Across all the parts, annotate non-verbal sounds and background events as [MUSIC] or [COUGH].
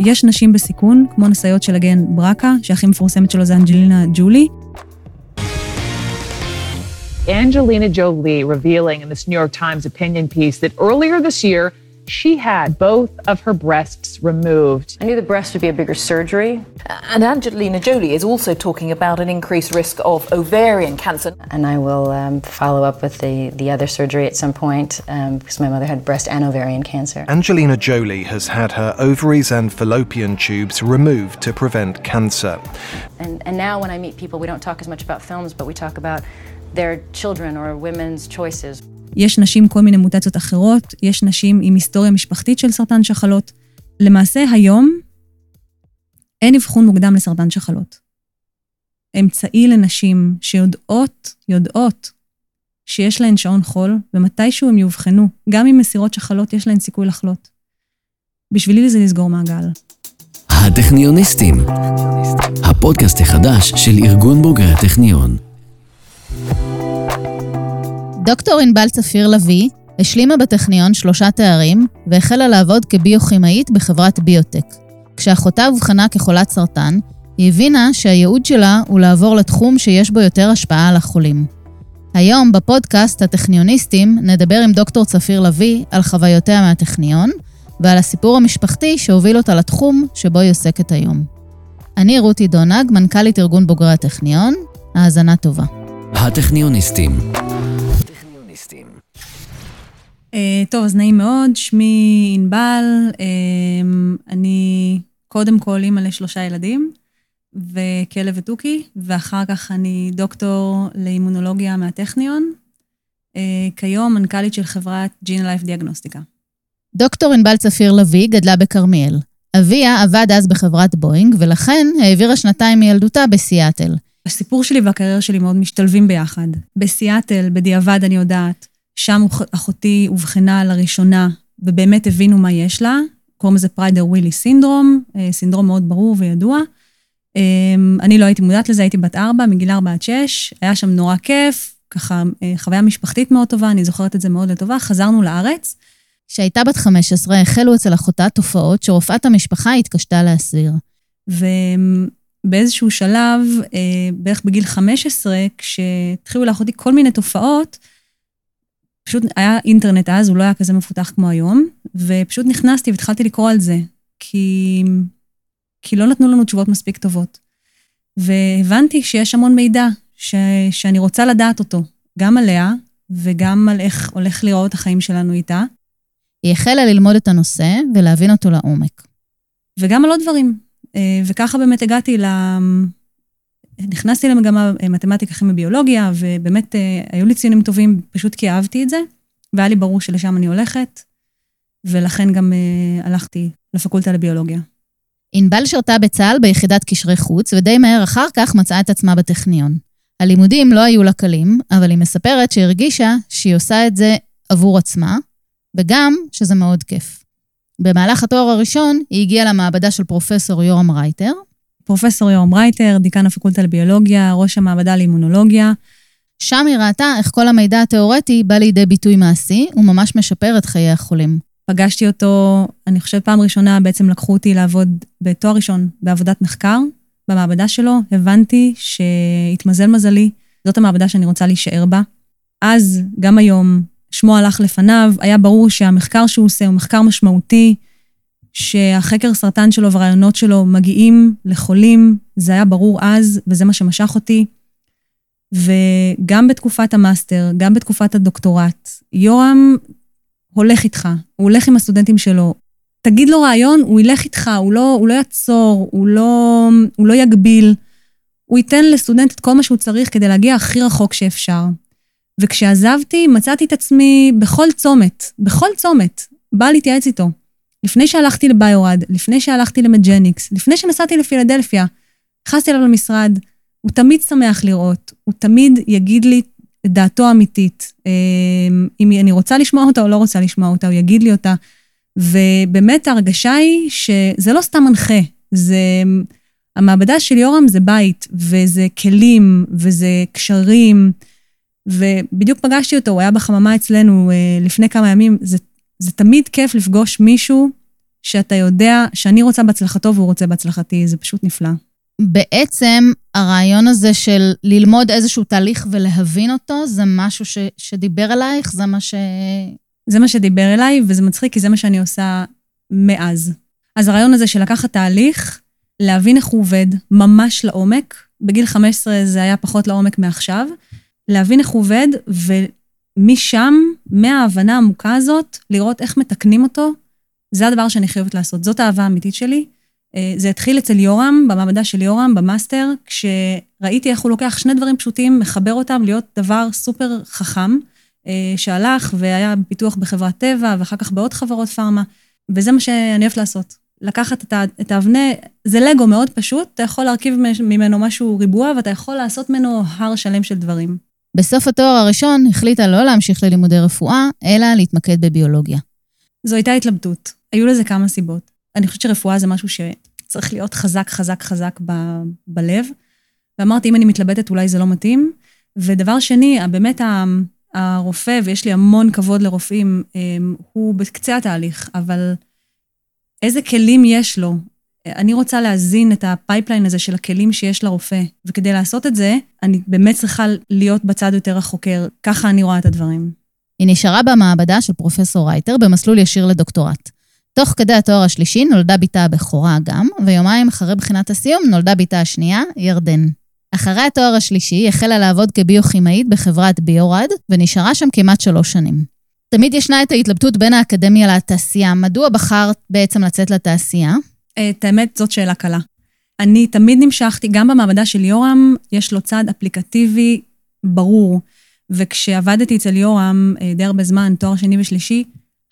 יש נשים בסיכון, כמו נשאיות של הגן ברקה, שהכי מפורסמת שלו זה אנג'לינה ג'ולי. Angelina Jolie revealing in this New York Times opinion piece that earlier this year, she had both of her breasts removed. I knew the breast would be a bigger surgery. And Angelina Jolie is also talking about an increased risk of ovarian cancer. And I will um, follow up with the, the other surgery at some point um, because my mother had breast and ovarian cancer. Angelina Jolie has had her ovaries and fallopian tubes removed to prevent cancer. And, and now when I meet people, we don't talk as much about films, but we talk about their children or women's choices. יש נשים כל מיני מוטציות אחרות, יש נשים עם היסטוריה משפחתית של סרטן שחלות. למעשה היום אין אבחון מוקדם לסרטן שחלות. אמצעי לנשים שיודעות, יודעות, שיש להן שעון חול, ומתישהו הם יאובחנו, גם אם מסירות שחלות יש להן סיכוי לחלות. בשבילי זה לסגור מעגל. הטכניוניסטים, הפודקאסט החדש של ארגון בוגרי הטכניון. דוקטור ענבל צפיר לביא השלימה בטכניון שלושה תארים והחלה לעבוד כביוכימאית בחברת ביוטק. כשאחותה אובחנה כחולת סרטן, היא הבינה שהייעוד שלה הוא לעבור לתחום שיש בו יותר השפעה על החולים. היום בפודקאסט הטכניוניסטים נדבר עם דוקטור צפיר לביא על חוויותיה מהטכניון ועל הסיפור המשפחתי שהוביל אותה לתחום שבו היא עוסקת היום. אני רותי דונג, מנכ"לית ארגון בוגרי הטכניון. האזנה טובה. הטכניוניסטים. Uh, טוב, אז נעים מאוד, שמי ענבל, uh, אני קודם כל אימא לשלושה ילדים, וכלב ותוכי, ואחר כך אני דוקטור לאימונולוגיה מהטכניון. Uh, כיום מנכ"לית של חברת ג'ין לייף דיאגנוסטיקה. דוקטור ענבל צפיר לביא גדלה בכרמיאל. אביה עבד אז בחברת בואינג, ולכן העבירה שנתיים מילדותה בסיאטל. הסיפור שלי והקריירה שלי מאוד משתלבים ביחד. בסיאטל, בדיעבד אני יודעת, שם אחותי אובחנה לראשונה, ובאמת הבינו מה יש לה. קוראים לזה פריידר ווילי סינדרום, סינדרום מאוד ברור וידוע. אני לא הייתי מודעת לזה, הייתי בת ארבע, מגיל ארבע עד שש, היה שם נורא כיף, ככה חוויה משפחתית מאוד טובה, אני זוכרת את זה מאוד לטובה. חזרנו לארץ. כשהייתה בת 15, החלו אצל אחותה תופעות שרופאת המשפחה התקשתה להסביר. ובאיזשהו שלב, בערך בגיל 15, כשהתחילו לאחותי כל מיני תופעות, פשוט היה אינטרנט אז, הוא לא היה כזה מפותח כמו היום, ופשוט נכנסתי והתחלתי לקרוא על זה, כי, כי לא נתנו לנו תשובות מספיק טובות. והבנתי שיש המון מידע ש, שאני רוצה לדעת אותו, גם עליה וגם על איך הולך לראות החיים שלנו איתה. היא החלה ללמוד את הנושא ולהבין אותו לעומק. וגם על עוד דברים. וככה באמת הגעתי. נכנסתי למגמה מתמטיקה, כימיה, ביולוגיה, ובאמת היו לי ציונים טובים, פשוט כי אהבתי את זה, והיה לי ברור שלשם אני הולכת, ולכן גם הלכתי לפקולטה לביולוגיה. ענבל שירתה בצה"ל ביחידת קשרי חוץ, ודי מהר אחר כך מצאה את עצמה בטכניון. הלימודים לא היו לה קלים, אבל היא מספרת שהרגישה שהיא עושה את זה עבור עצמה, וגם שזה מאוד כיף. במהלך התואר הראשון היא הגיעה למעבדה של פרופסור יורם רייטר, פרופסור יורם רייטר, דיקן הפקולטה לביולוגיה, ראש המעבדה לאימונולוגיה. שם היא ראתה איך כל המידע התיאורטי בא לידי ביטוי מעשי, וממש משפר את חיי החולים. פגשתי אותו, אני חושבת פעם ראשונה בעצם לקחו אותי לעבוד בתואר ראשון בעבודת מחקר במעבדה שלו, הבנתי שהתמזל מזלי, זאת המעבדה שאני רוצה להישאר בה. אז, גם היום, שמו הלך לפניו, היה ברור שהמחקר שהוא עושה הוא מחקר משמעותי, שהחקר סרטן שלו והרעיונות שלו מגיעים לחולים, זה היה ברור אז, וזה מה שמשך אותי. וגם בתקופת המאסטר, גם בתקופת הדוקטורט, יורם הולך איתך, הוא הולך עם הסטודנטים שלו. תגיד לו רעיון, הוא ילך איתך, הוא לא, הוא לא יעצור, הוא לא, הוא לא יגביל. הוא ייתן לסטודנט את כל מה שהוא צריך כדי להגיע הכי רחוק שאפשר. וכשעזבתי, מצאתי את עצמי בכל צומת, בכל צומת, באה להתייעץ איתו. לפני שהלכתי ל Bio-Rad, לפני שהלכתי ל Medgenics, לפני שנסעתי לפילדלפיה, נכנסתי אליו למשרד, הוא תמיד שמח לראות, הוא תמיד יגיד לי את דעתו האמיתית. אם אני רוצה לשמוע אותה או לא רוצה לשמוע אותה, הוא יגיד לי אותה. ובאמת ההרגשה היא שזה לא סתם מנחה, זה... המעבדה של יורם זה בית, וזה כלים, וזה קשרים, ובדיוק פגשתי אותו, הוא היה בחממה אצלנו לפני כמה ימים, זה זה תמיד כיף לפגוש מישהו שאתה יודע שאני רוצה בהצלחתו והוא רוצה בהצלחתי, זה פשוט נפלא. בעצם הרעיון הזה של ללמוד איזשהו תהליך ולהבין אותו, זה משהו ש, שדיבר אלייך? זה מה ש... זה מה שדיבר אליי, וזה מצחיק, כי זה מה שאני עושה מאז. אז הרעיון הזה של לקחת תהליך, להבין איך הוא עובד, ממש לעומק, בגיל 15 זה היה פחות לעומק מעכשיו, להבין איך הוא עובד, ומשם, מההבנה העמוקה הזאת, לראות איך מתקנים אותו, זה הדבר שאני חייבת לעשות. זאת האהבה האמיתית שלי. אה, זה התחיל אצל יורם, במעבדה של יורם, במאסטר, כשראיתי איך הוא לוקח שני דברים פשוטים, מחבר אותם להיות דבר סופר חכם, אה, שהלך והיה פיתוח בחברת טבע, ואחר כך בעוד חברות פארמה, וזה מה שאני אוהבת לעשות. לקחת את האבנה, זה לגו מאוד פשוט, אתה יכול להרכיב ממנו משהו ריבוע, ואתה יכול לעשות ממנו הר שלם של דברים. בסוף התואר הראשון החליטה לא להמשיך ללימודי רפואה, אלא להתמקד בביולוגיה. זו הייתה התלבטות. היו לזה כמה סיבות. אני חושבת שרפואה זה משהו שצריך להיות חזק, חזק, חזק ב- בלב. ואמרתי, אם אני מתלבטת, אולי זה לא מתאים. ודבר שני, באמת הרופא, ויש לי המון כבוד לרופאים, אמ, הוא בקצה התהליך, אבל איזה כלים יש לו? אני רוצה להזין את ה pipeline הזה של הכלים שיש לרופא, וכדי לעשות את זה, אני באמת צריכה להיות בצד יותר החוקר. ככה אני רואה את הדברים. היא נשארה במעבדה של פרופסור רייטר במסלול ישיר לדוקטורט. תוך כדי התואר השלישי נולדה בתה הבכורה גם, ויומיים אחרי בחינת הסיום נולדה בתה השנייה, ירדן. אחרי התואר השלישי היא החלה לעבוד כביוכימאית בחברת ביורד, ונשארה שם כמעט שלוש שנים. תמיד ישנה את ההתלבטות בין האקדמיה לתעשייה. מדוע בחרת בעצם לצאת לתעשייה? את האמת, זאת שאלה קלה. אני תמיד נמשכתי, גם במעבדה של יורם, יש לו צד אפליקטיבי ברור. וכשעבדתי אצל יורם אה, די הרבה זמן, תואר שני ושלישי,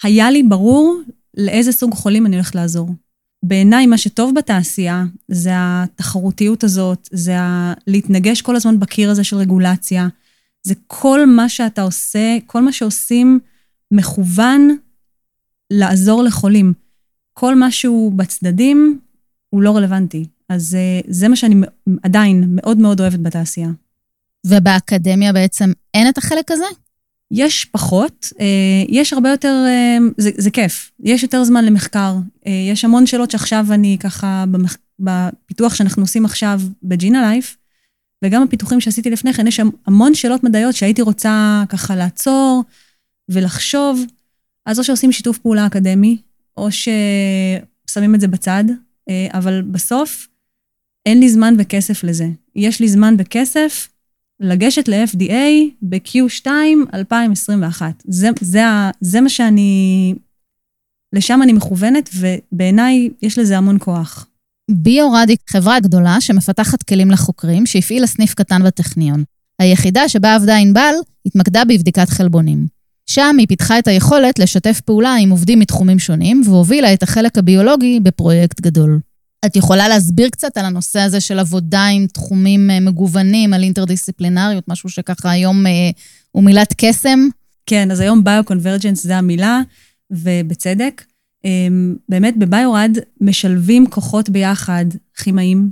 היה לי ברור לאיזה סוג חולים אני הולכת לעזור. בעיניי, מה שטוב בתעשייה זה התחרותיות הזאת, זה ה... להתנגש כל הזמן בקיר הזה של רגולציה. זה כל מה שאתה עושה, כל מה שעושים מכוון לעזור לחולים. כל מה שהוא בצדדים הוא לא רלוונטי. אז אה, זה מה שאני עדיין מאוד מאוד אוהבת בתעשייה. ובאקדמיה בעצם אין את החלק הזה? יש פחות, אה, יש הרבה יותר, אה, זה, זה כיף, יש יותר זמן למחקר. יש המון שאלות שעכשיו אני ככה, במח, בפיתוח שאנחנו עושים עכשיו בג'ינה לייף, וגם הפיתוחים שעשיתי לפני כן, יש המון שאלות מדעיות שהייתי רוצה ככה לעצור ולחשוב. אז או שעושים שיתוף פעולה אקדמי, או ששמים את זה בצד, אה, אבל בסוף אין לי זמן וכסף לזה. יש לי זמן וכסף לגשת ל-FDA ב-Q2 2021. זה, זה, זה מה שאני... לשם אני מכוונת, ובעיניי יש לזה המון כוח. ביורדיק חברה גדולה שמפתחת כלים לחוקרים, שהפעילה סניף קטן בטכניון. היחידה שבה עבדה ענבל התמקדה בבדיקת חלבונים. שם היא פיתחה את היכולת לשתף פעולה עם עובדים מתחומים שונים, והובילה את החלק הביולוגי בפרויקט גדול. את יכולה להסביר קצת על הנושא הזה של עבודה עם תחומים אה, מגוונים, על אינטרדיסציפלינריות, משהו שככה היום אה, הוא מילת קסם? כן, אז היום ביו-קונברג'נס זה המילה, ובצדק. אה, באמת בביורד משלבים כוחות ביחד, כימאים,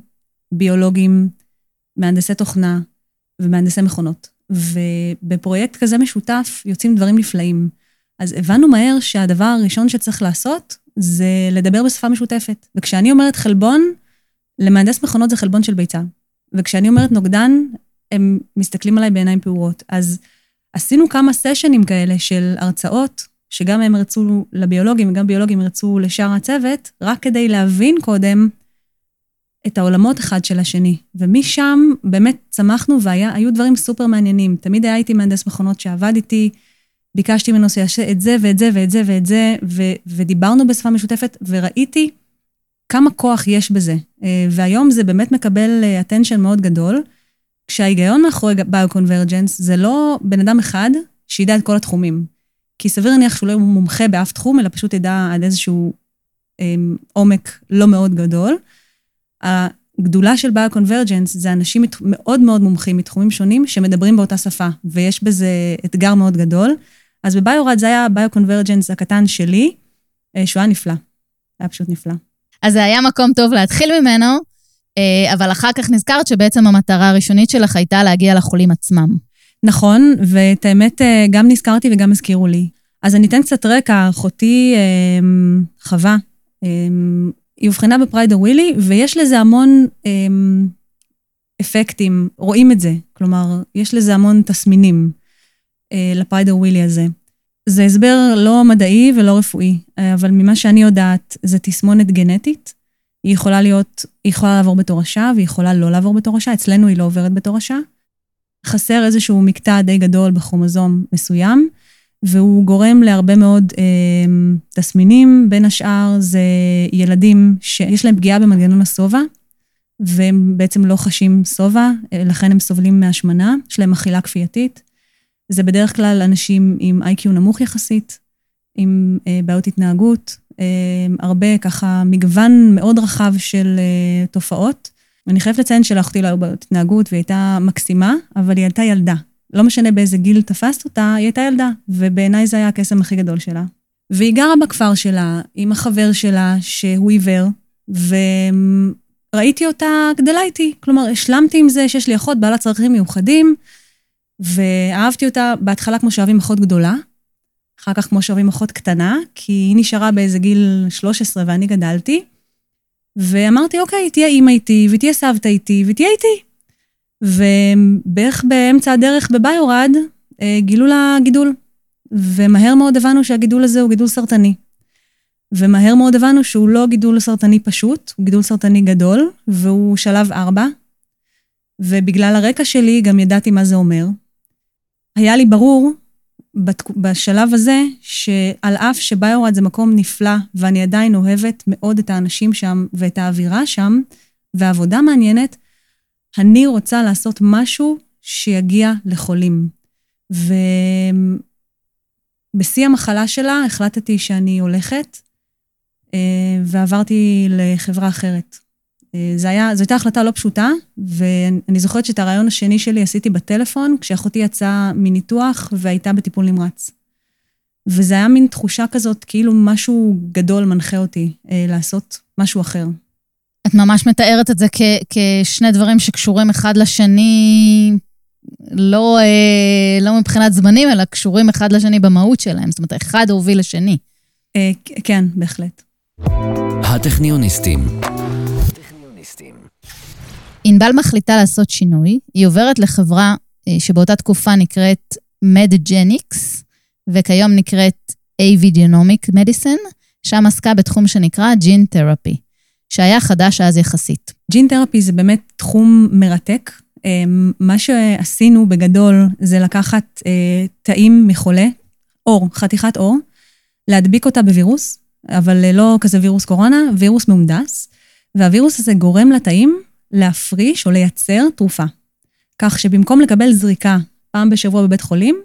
ביולוגים, מהנדסי תוכנה ומהנדסי מכונות. ובפרויקט כזה משותף יוצאים דברים נפלאים. אז הבנו מהר שהדבר הראשון שצריך לעשות זה לדבר בשפה משותפת. וכשאני אומרת חלבון, למהנדס מכונות זה חלבון של ביצה. וכשאני אומרת נוגדן, הם מסתכלים עליי בעיניים פעורות. אז עשינו כמה סשנים כאלה של הרצאות, שגם הם רצו לביולוגים וגם ביולוגים רצו לשאר הצוות, רק כדי להבין קודם את העולמות אחד של השני. ומשם באמת צמחנו והיו דברים סופר מעניינים. תמיד היה איתי מהנדס מכונות שעבד איתי, ביקשתי ממנו שיעשה את זה ואת זה ואת זה ואת זה, ו- ודיברנו בשפה משותפת, וראיתי כמה כוח יש בזה. אה, והיום זה באמת מקבל attention מאוד גדול, כשההיגיון מאחורי ביו-קונברג'נס זה לא בן אדם אחד שידע את כל התחומים. כי סביר להניח שהוא לא מומחה באף תחום, אלא פשוט ידע עד איזשהו אה, עומק לא מאוד גדול. הגדולה של ביו-קונברג'נס זה אנשים מאוד מאוד מומחים מתחומים שונים שמדברים באותה שפה, ויש בזה אתגר מאוד גדול. אז בביורד זה היה ביו-קונברג'נס הקטן שלי, אה, שהוא היה נפלא. היה פשוט נפלא. אז זה היה מקום טוב להתחיל ממנו, אה, אבל אחר כך נזכרת שבעצם המטרה הראשונית שלך הייתה להגיע לחולים עצמם. נכון, ואת האמת אה, גם נזכרתי וגם הזכירו לי. אז אני אתן קצת רקע, אחותי חווה היא אובחנה בפריידר ווילי, ויש לזה המון אמ, אפקטים, רואים את זה. כלומר, יש לזה המון תסמינים אה, לפריידר ווילי הזה. זה הסבר לא מדעי ולא רפואי, אה, אבל ממה שאני יודעת, זה תסמונת גנטית. היא יכולה להיות, היא יכולה לעבור בתור רשע, והיא יכולה לא לעבור בתור רשע. אצלנו היא לא עוברת בתור רשע. חסר איזשהו מקטע די גדול בכרומוזום מסוים, והוא גורם להרבה מאוד אה, תסמינים. בין השאר זה ילדים שיש להם פגיעה במנגנון השובע, והם בעצם לא חשים שובע, אה, לכן הם סובלים מהשמנה, יש להם אכילה כפייתית. זה בדרך כלל אנשים עם איי-קיו נמוך יחסית, עם אה, בעיות התנהגות, אה, הרבה ככה מגוון מאוד רחב של אה, תופעות. אני חייבת לציין שלאחותי לא היו בעיות התנהגות והיא הייתה מקסימה, אבל היא הייתה ילדה. לא משנה באיזה גיל תפסת אותה, היא הייתה ילדה, ובעיניי זה היה הקסם הכי גדול שלה. והיא גרה בכפר שלה, עם החבר שלה, שהוא עיוור, וראיתי אותה גדלה איתי. כלומר, השלמתי עם זה שיש לי אחות בעלת צרכים מיוחדים, ואהבתי אותה בהתחלה כמו שאוהבים אחות גדולה, אחר כך כמו שאוהבים אחות קטנה, כי היא נשארה באיזה גיל 13 ואני גדלתי, ואמרתי, אוקיי, תהיה אימא איתי, ותהיה סבתא איתי, ותהיה איתי. ובערך באמצע הדרך בביורד, אה, גילו לה גידול. ומהר מאוד הבנו שהגידול הזה הוא גידול סרטני. ומהר מאוד הבנו שהוא לא גידול סרטני פשוט, הוא גידול סרטני גדול, והוא שלב 4. ובגלל הרקע שלי גם ידעתי מה זה אומר. היה לי ברור בשלב הזה, שעל אף שביורד זה מקום נפלא, ואני עדיין אוהבת מאוד את האנשים שם ואת האווירה שם, והעבודה מעניינת, אני רוצה לעשות משהו שיגיע לחולים. ובשיא המחלה שלה החלטתי שאני הולכת, אה, ועברתי לחברה אחרת. אה, זו הייתה החלטה לא פשוטה, ואני זוכרת שאת הרעיון השני שלי עשיתי בטלפון, כשאחותי יצאה מניתוח והייתה בטיפול נמרץ. וזה היה מין תחושה כזאת, כאילו משהו גדול מנחה אותי אה, לעשות משהו אחר. את ממש מתארת את זה כ- כשני דברים שקשורים אחד לשני, לא, אה, לא מבחינת זמנים, אלא קשורים אחד לשני במהות שלהם. זאת אומרת, אחד הוביל לשני. אה, כן, בהחלט. הטכניוניסטים. ענבל מחליטה לעשות שינוי, היא עוברת לחברה אה, שבאותה תקופה נקראת מדג'ניקס, וכיום נקראת AV Genomic Medicine, שם עסקה בתחום שנקרא ג'ין תרפי, שהיה חדש אז יחסית. ג'ין תרפי זה באמת תחום מרתק. אה, מה שעשינו בגדול זה לקחת אה, תאים מחולה, אור, חתיכת אור, להדביק אותה בווירוס, אבל לא כזה וירוס קורונה, וירוס מהונדס, והווירוס הזה גורם לתאים להפריש או לייצר תרופה. כך שבמקום לקבל זריקה פעם בשבוע בבית חולים,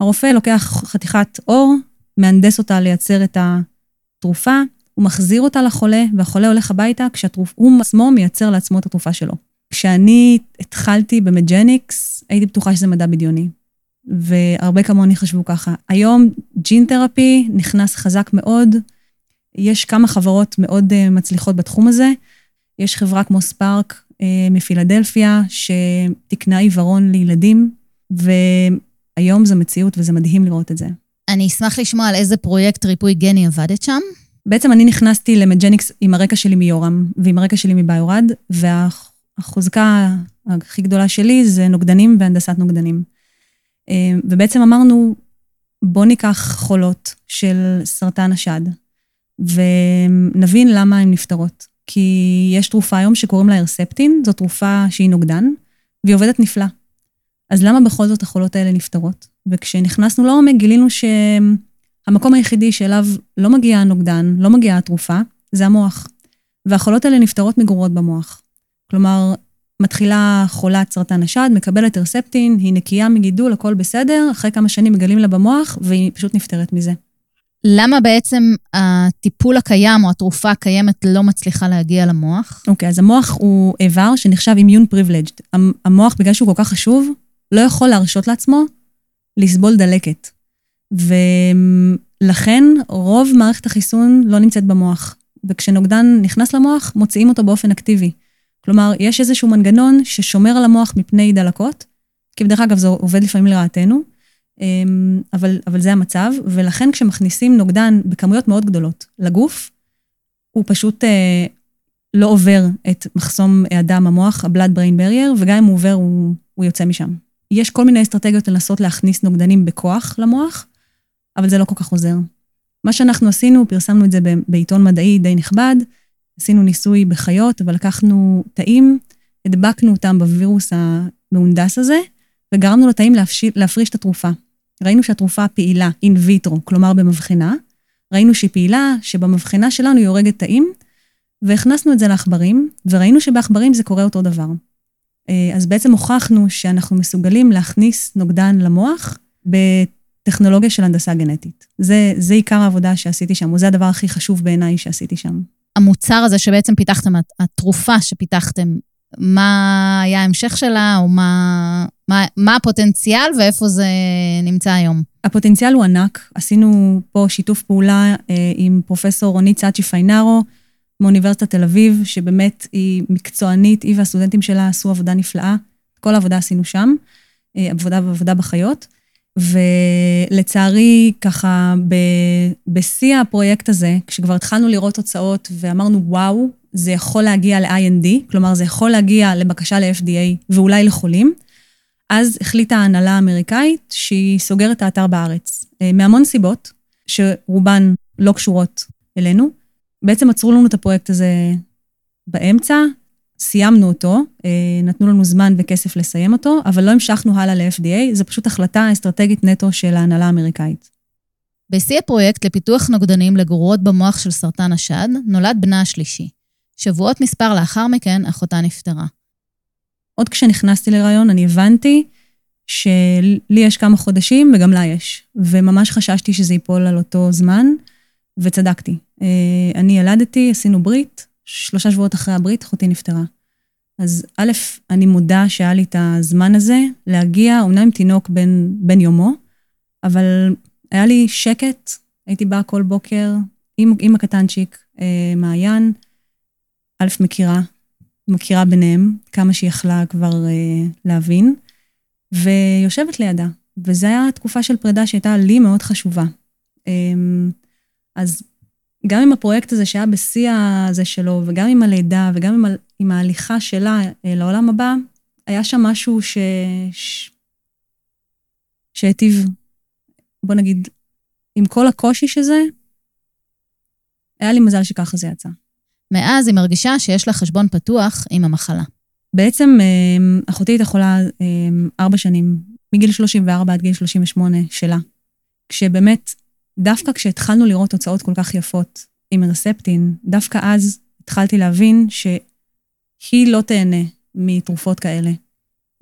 הרופא לוקח חתיכת אור, מהנדס אותה לייצר את התרופה, הוא מחזיר אותה לחולה, והחולה הולך הביתה כשהוא עצמו מייצר לעצמו את התרופה שלו. כשאני התחלתי במג'ניקס, הייתי בטוחה שזה מדע בדיוני. והרבה כמוני חשבו ככה. היום ג'ין תרפי נכנס חזק מאוד, יש כמה חברות מאוד אה, מצליחות בתחום הזה. יש חברה כמו ספארק אה, מפילדלפיה, שתקנה עיוורון לילדים, והיום זו מציאות וזה מדהים לראות את זה. אני אשמח לשמוע על איזה פרויקט ריפוי גני עבדת שם. בעצם אני נכנסתי למג'ניקס עם הרקע שלי מיורם ועם הרקע שלי מביורד, והחוזקה הכי גדולה שלי זה נוגדנים והנדסת נוגדנים. אה, ובעצם אמרנו, בוא ניקח חולות של סרטן השד, ונבין למה הן נפטרות. כי יש תרופה היום שקוראים לה הרספטין, זו תרופה שהיא נוגדן, והיא עובדת נפלא. אז למה בכל זאת החולות האלה נפטרות? וכשנכנסנו לעומק גילינו שהמקום היחידי שאליו לא מגיע הנוגדן, לא מגיעה התרופה, זה המוח. והחולות האלה נפטרות מגרורות במוח. כלומר, מתחילה חולת סרטן השד, מקבלת הרספטין, היא נקייה מגידול, הכל בסדר, אחרי כמה שנים מגלים לה במוח, והיא פשוט נפטרת מזה. למה בעצם הטיפול הקיים או התרופה הקיימת לא מצליחה להגיע למוח? אוקיי, okay, אז המוח הוא איבר שנחשב אימיון פריבילג'ד. המוח, בגלל שהוא כל כך חשוב, לא יכול להרשות לעצמו לסבול דלקת. ולכן רוב מערכת החיסון לא נמצאת במוח. וכשנוגדן נכנס למוח, מוציאים אותו באופן אקטיבי. כלומר, יש איזשהו מנגנון ששומר על המוח מפני דלקות, כי בדרך אגב זה עובד לפעמים לרעתנו, אמ, אבל, אבל זה המצב, ולכן כשמכניסים נוגדן בכמויות מאוד גדולות לגוף, הוא פשוט אה, לא עובר את מחסום הדם המוח, ה-blood brain barrier, וגם אם הוא עובר, הוא, הוא יוצא משם. יש כל מיני אסטרטגיות לנסות להכניס נוגדנים בכוח למוח, אבל זה לא כל כך עוזר. מה שאנחנו עשינו, פרסמנו את זה בעיתון מדעי די נכבד, עשינו ניסוי בחיות, אבל לקחנו תאים, הדבקנו אותם בווירוס המהונדס הזה, וגרמנו לתאים להפריש את התרופה. ראינו שהתרופה פעילה אין ויטרו, כלומר במבחנה. ראינו שהיא פעילה, שבמבחנה שלנו היא הורגת תאים, והכנסנו את זה לעכברים, וראינו שבעכברים זה קורה אותו דבר. אה, אז בעצם הוכחנו שאנחנו מסוגלים להכניס נוגדן למוח בטכנולוגיה של הנדסה גנטית. זה, זה עיקר העבודה שעשיתי שם, וזה הדבר הכי חשוב בעיניי שעשיתי שם. המוצר הזה שבעצם פיתחתם, התרופה שפיתחתם, מה היה ההמשך שלה, או מה, מה, מה הפוטנציאל ואיפה זה נמצא היום? הפוטנציאל הוא ענק. עשינו פה שיתוף פעולה אה, עם פרופסור רונית סאצ'י פיינארו מאוניברסיטת תל אביב, שבאמת היא מקצוענית, היא והסטודנטים שלה עשו עבודה נפלאה. כל העבודה עשינו שם, אה, עבודה ועבודה בחיות. ולצערי, ככה, בשיא הפרויקט הזה, כשכבר התחלנו לראות תוצאות ואמרנו, וואו, זה יכול להגיע ל-IND, כלומר, זה יכול להגיע לבקשה ל-FDA ואולי לחולים, אז החליטה ההנהלה האמריקאית שהיא סוגרת את האתר בארץ. אה, מהמון סיבות, שרובן לא קשורות אלינו. בעצם עצרו לנו את הפרויקט הזה באמצע, סיימנו אותו, אה, נתנו לנו זמן וכסף לסיים אותו, אבל לא המשכנו הלאה ל-FDA, זו פשוט החלטה אסטרטגית נטו של ההנהלה האמריקאית. בשיא הפרויקט לפיתוח נוגדנים לגרורות במוח של סרטן השד, נולד בנה השלישי. שבועות מספר לאחר מכן, אחותה נפטרה. עוד כשנכנסתי להיריון, אני הבנתי שלי יש כמה חודשים וגם לה יש, וממש חששתי שזה ייפול על אותו זמן, וצדקתי. אה, אני ילדתי, עשינו ברית, שלושה שבועות אחרי הברית, אחותי נפטרה. אז א', אני מודה שהיה לי את הזמן הזה להגיע, אומנם עם תינוק בן, בן יומו, אבל היה לי שקט, הייתי באה כל בוקר עם, עם הקטנצ'יק, אה, מעיין, א', מכירה, מכירה ביניהם, כמה שהיא יכלה כבר אה, להבין, ויושבת לידה. וזו הייתה תקופה של פרידה שהייתה לי מאוד חשובה. אה, אז גם עם הפרויקט הזה שהיה בשיא הזה שלו, וגם עם הלידה, וגם עם, עם ההליכה שלה אה, לעולם הבא, היה שם משהו ש... ש... שהיטיב, בוא נגיד, עם כל הקושי שזה, היה לי מזל שככה זה יצא. מאז היא מרגישה שיש לה חשבון פתוח עם המחלה. בעצם אה, אחותי הייתה חולה אה, ארבע שנים, מגיל 34 עד גיל 38 שלה. כשבאמת דווקא כשהתחלנו לראות תוצאות כל כך יפות עם הרספטין, דווקא אז התחלתי להבין שהיא לא תהנה מתרופות כאלה.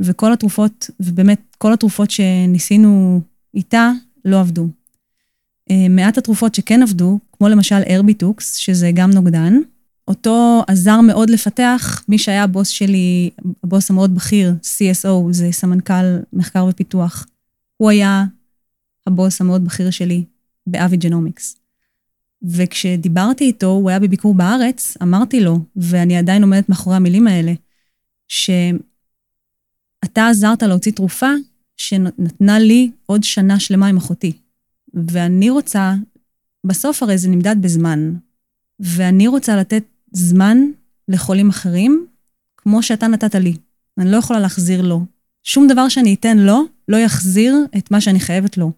וכל התרופות, ובאמת כל התרופות שניסינו איתה, לא עבדו. אה, מעט התרופות שכן עבדו, כמו למשל ארביטוקס, שזה גם נוגדן, אותו עזר מאוד לפתח מי שהיה הבוס שלי, הבוס המאוד בכיר, CSO, זה סמנכ"ל מחקר ופיתוח. הוא היה הבוס המאוד בכיר שלי באבי ג'נומיקס. וכשדיברתי איתו, הוא היה בביקור בארץ, אמרתי לו, ואני עדיין עומדת מאחורי המילים האלה, שאתה עזרת להוציא תרופה שנתנה לי עוד שנה שלמה עם אחותי. ואני רוצה, בסוף הרי זה נמדד בזמן, ואני רוצה לתת זמן לחולים אחרים, כמו שאתה נתת לי. אני לא יכולה להחזיר לו. שום דבר שאני אתן לו, לא יחזיר את מה שאני חייבת לו.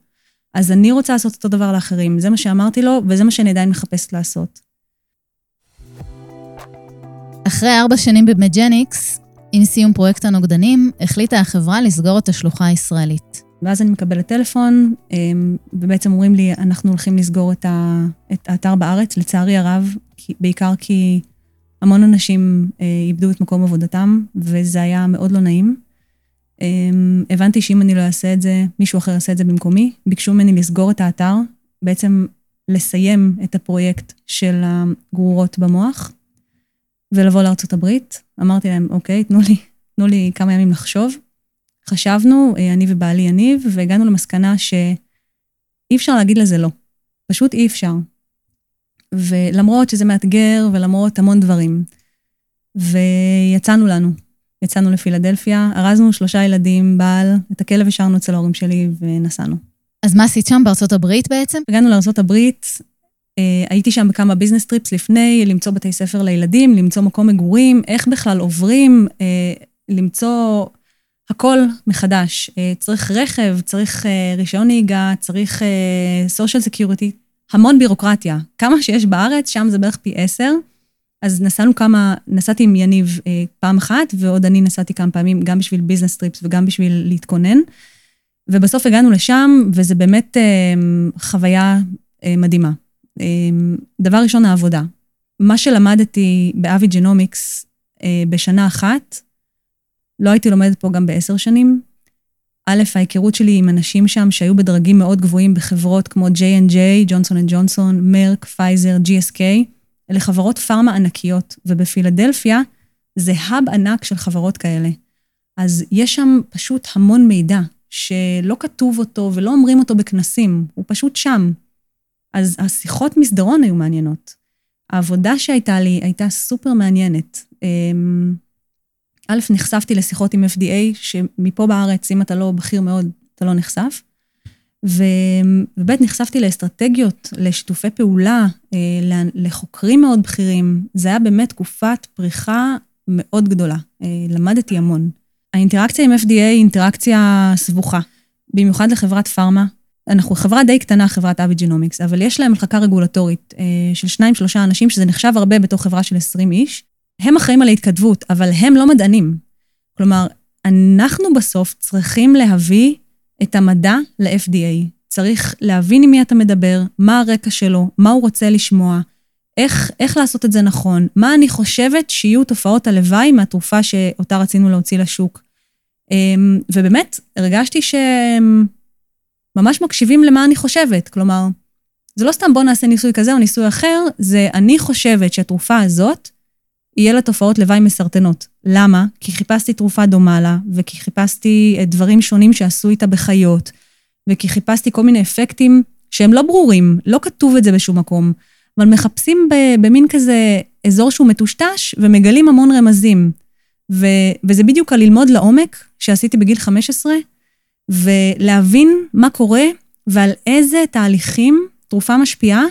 אז אני רוצה לעשות אותו דבר לאחרים. זה מה שאמרתי לו, וזה מה שאני עדיין מחפשת לעשות. אחרי ארבע שנים במג'ניקס, עם סיום פרויקט הנוגדנים, החליטה החברה לסגור את השלוחה הישראלית. ואז אני מקבלת טלפון, אמ, ובעצם אומרים לי, אנחנו הולכים לסגור את, האתר בארץ, לצערי הרב, בעיקר כי המון אנשים אה, איבדו את מקום עבודתם, וזה היה מאוד לא נעים. Um, הבנתי שאם אני לא אעשה את זה, מישהו אחר יעשה את זה במקומי. ביקשו ממני לסגור את האתר, בעצם לסיים את הפרויקט של הגרורות במוח, ולבוא לארצות הברית. אמרתי להם, אוקיי, תנו לי, תנו לי כמה ימים לחשוב. חשבנו, אה, אני ובעלי יניב, והגענו למסקנה שאי אפשר להגיד לזה לא. פשוט אי אפשר. ולמרות שזה מאתגר, ולמרות המון דברים. ויצאנו לנו. יצאנו לפילדלפיה, ארזנו שלושה ילדים, בעל, את הכלב השארנו אצל ההורים שלי ונסענו. אז מה עשית שם בארצות הברית בעצם? הגענו לארצות הברית, אה, הייתי שם בכמה business trips לפני, למצוא בתי ספר לילדים, למצוא מקום מגורים, איך בכלל עוברים, אה, למצוא הכל מחדש. אה, צריך רכב, צריך אה, רישיון נהיגה, צריך social אה, security, המון בירוקרטיה. כמה שיש בארץ, שם זה בערך פי עשר. אז נסענו כמה, נסעתי עם יניב אה, פעם אחת, ועוד אני נסעתי כמה פעמים, גם בשביל business trips וגם בשביל להתכונן. ובסוף הגענו לשם, וזה באמת אה, חוויה אה, מדהימה. אה, דבר ראשון, העבודה. מה שלמדתי ב Aevi Genomics אה, בשנה אחת, לא הייתי לומדת פה גם בעשר שנים. א', ההיכרות שלי עם אנשים שם שהיו בדרגים מאוד גבוהים בחברות כמו J&J, ג'ונסון אנד ג'ונסון, מרק, פייזר, GSK, אלה חברות פארמה ענקיות, ובפילדלפיה זה hub ענק של חברות כאלה. אז יש שם פשוט המון מידע שלא כתוב אותו ולא אומרים אותו בכנסים, הוא פשוט שם. אז השיחות מסדרון היו מעניינות. העבודה שהייתה לי הייתה סופר מעניינת. אמ, א', נחשפתי לשיחות עם FDA, שמפה בארץ, אם אתה לא בכיר מאוד, אתה לא נחשף. וב' נחשפתי לאסטרטגיות, לשיתופי פעולה, אה, לחוקרים מאוד בכירים. זה היה באמת תקופת פריחה מאוד גדולה. אה, למדתי המון. האינטראקציה עם FDA היא אינטראקציה סבוכה, במיוחד לחברת פארמה. אנחנו חברה די קטנה, חברת אבי ג'ינומיקס, אבל יש להם מחלקה רגולטורית אה, של שניים, שלושה אנשים, שזה נחשב הרבה בתור חברה של 20 איש. הם אחראים על ההתכתבות, אבל הם לא מדענים. כלומר, אנחנו בסוף צריכים להביא את המדע ל-FDA. צריך להבין עם מי אתה מדבר, מה הרקע שלו, מה הוא רוצה לשמוע, איך, איך לעשות את זה נכון, מה אני חושבת שיהיו תופעות הלוואי מהתרופה שאותה רצינו להוציא לשוק. אמ, ובאמת, הרגשתי שהם ממש מקשיבים למה אני חושבת. כלומר, זה לא סתם בוא נעשה ניסוי כזה או ניסוי אחר, זה אני חושבת שהתרופה הזאת, יהיה לה תופעות לוואי מסרטנות. למה? כי חיפשתי תרופה דומה לה, וכי חיפשתי אה, דברים שונים שעשו איתה בחיות, וכי חיפשתי כל מיני אפקטים שהם לא ברורים, לא כתוב את זה בשום מקום, אבל מחפשים במין כזה אזור שהוא מטושטש ומגלים המון רמזים. ו, וזה בדיוק על ללמוד לעומק שעשיתי בגיל 15, ולהבין מה קורה ועל איזה תהליכים תרופה משפיעה,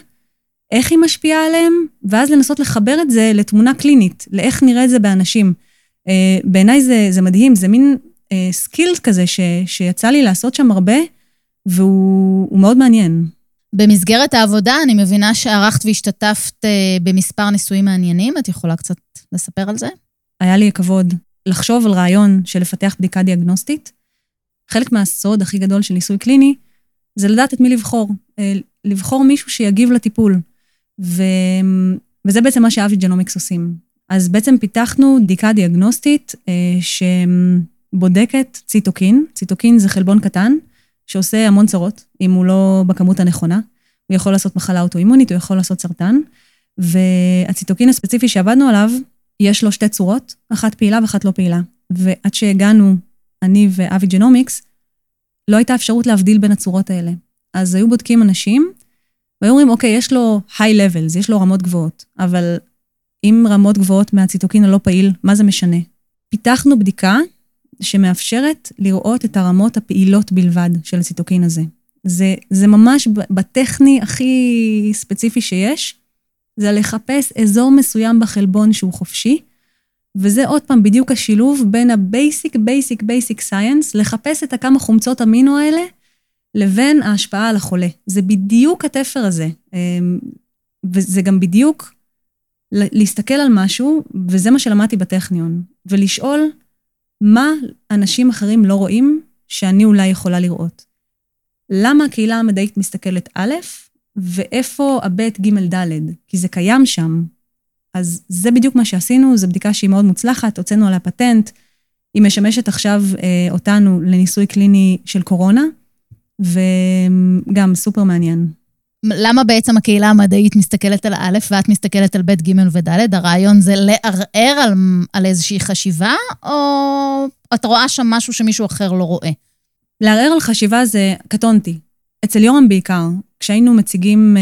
איך היא משפיעה עליהם, ואז לנסות לחבר את זה לתמונה קלינית, לאיך נראה את זה באנשים. אה, בעיניי זה, זה מדהים, זה מין אה, skills כזה ש, שיצא לי לעשות שם הרבה, והוא מאוד מעניין. במסגרת העבודה, אני מבינה שערכת והשתתפת אה, במספר ניסויים מעניינים, את יכולה קצת לספר על זה? היה לי הכבוד לחשוב על רעיון של לפתח בדיקה דיאגנוסטית. חלק מהסוד הכי גדול של ניסוי קליני זה לדעת את מי לבחור. לבחור מישהו שיגיב לטיפול. ו... וזה בעצם מה ש Aevi Genomics עושים. אז בעצם פיתחנו בדיקה דיאגנוסטית אה, שבודקת ציטוקין. ציטוקין זה חלבון קטן שעושה המון צרות, אם הוא לא בכמות הנכונה. הוא יכול לעשות מחלה אוטואימונית, הוא יכול לעשות סרטן. והציטוקין הספציפי שעבדנו עליו, יש לו שתי צורות, אחת פעילה ואחת לא פעילה. ועד שהגענו, אני ו Aevi Genomics, לא הייתה אפשרות להבדיל בין הצורות האלה. אז היו בודקים אנשים, והיו אומרים, אוקיי, יש לו high levels, יש לו רמות גבוהות, אבל אם רמות גבוהות מהציטוקין הלא פעיל, מה זה משנה? פיתחנו בדיקה שמאפשרת לראות את הרמות הפעילות בלבד של הציטוקין הזה. זה, זה ממש בטכני הכי ספציפי שיש, זה לחפש אזור מסוים בחלבון שהוא חופשי, וזה עוד פעם בדיוק השילוב בין ה-basic, basic, basic science, לחפש את הכמה חומצות אמינו האלה, לבין ההשפעה על החולה. זה בדיוק התפר הזה. אמ, וזה גם בדיוק להסתכל על משהו, וזה מה שלמדתי בטכניון, ולשאול מה אנשים אחרים לא רואים שאני אולי יכולה לראות. למה הקהילה המדעית מסתכלת א', ואיפה הב', ג', ד', כי זה קיים שם. אז זה בדיוק מה שעשינו, זו בדיקה שהיא מאוד מוצלחת, הוצאנו עליה פטנט, היא משמשת עכשיו אה, אותנו לניסוי קליני של קורונה, וגם סופר מעניין. למה בעצם הקהילה המדעית מסתכלת על א' ואת מסתכלת על ב', ג' וד'? הרעיון זה לערער על, על איזושהי חשיבה, או את רואה שם משהו שמישהו אחר לא רואה? לערער על חשיבה זה קטונתי. אצל יורם בעיקר, כשהיינו מציגים אה,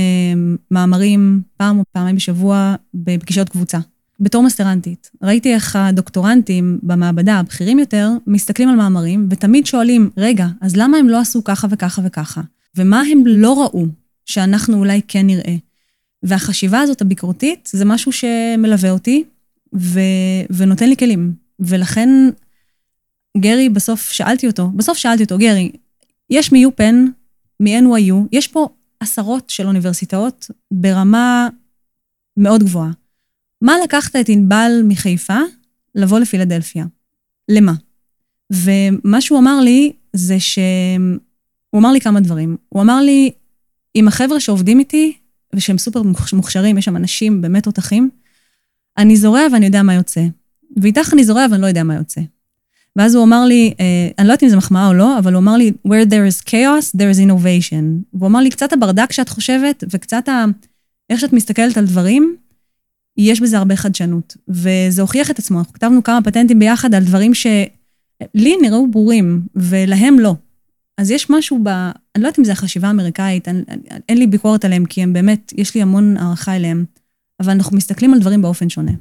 מאמרים פעם או פעמיים בשבוע בפגישות קבוצה. בתור מסטרנטית, ראיתי איך הדוקטורנטים במעבדה, הבכירים יותר, מסתכלים על מאמרים ותמיד שואלים, רגע, אז למה הם לא עשו ככה וככה וככה? ומה הם לא ראו שאנחנו אולי כן נראה? והחשיבה הזאת, הביקורתית, זה משהו שמלווה אותי ו... ונותן לי כלים. ולכן, גרי, בסוף שאלתי אותו, בסוף שאלתי אותו, גרי, יש מיופן, מ-NYU, יש פה עשרות של אוניברסיטאות ברמה מאוד גבוהה. מה לקחת את ענבל מחיפה לבוא לפילדלפיה? למה? ומה שהוא אמר לי זה ש... הוא אמר לי כמה דברים. הוא אמר לי, עם החבר'ה שעובדים איתי, ושהם סופר מוכשרים, יש שם אנשים באמת תותחים, אני זורע ואני יודע מה יוצא. ואיתך אני זורע ואני לא יודע מה יוצא. ואז הוא אמר לי, אה, אני לא יודעת אם זו מחמאה או לא, אבל הוא אמר לי, where there is chaos, there is innovation. והוא אמר לי, קצת הברדק שאת חושבת, וקצת ה... איך שאת מסתכלת על דברים, יש בזה הרבה חדשנות. וזה הוכיח את עצמו. אנחנו כתבנו כמה פטנטים ביחד על דברים שלי נראו ברורים, ולהם לא. אז יש משהו ב... אני לא יודעת אם זה החשיבה האמריקאית, אני, אין לי ביקורת עליהם, כי הם באמת, יש לי המון הערכה אליהם, אבל אנחנו מסתכלים על דברים באופן שונה.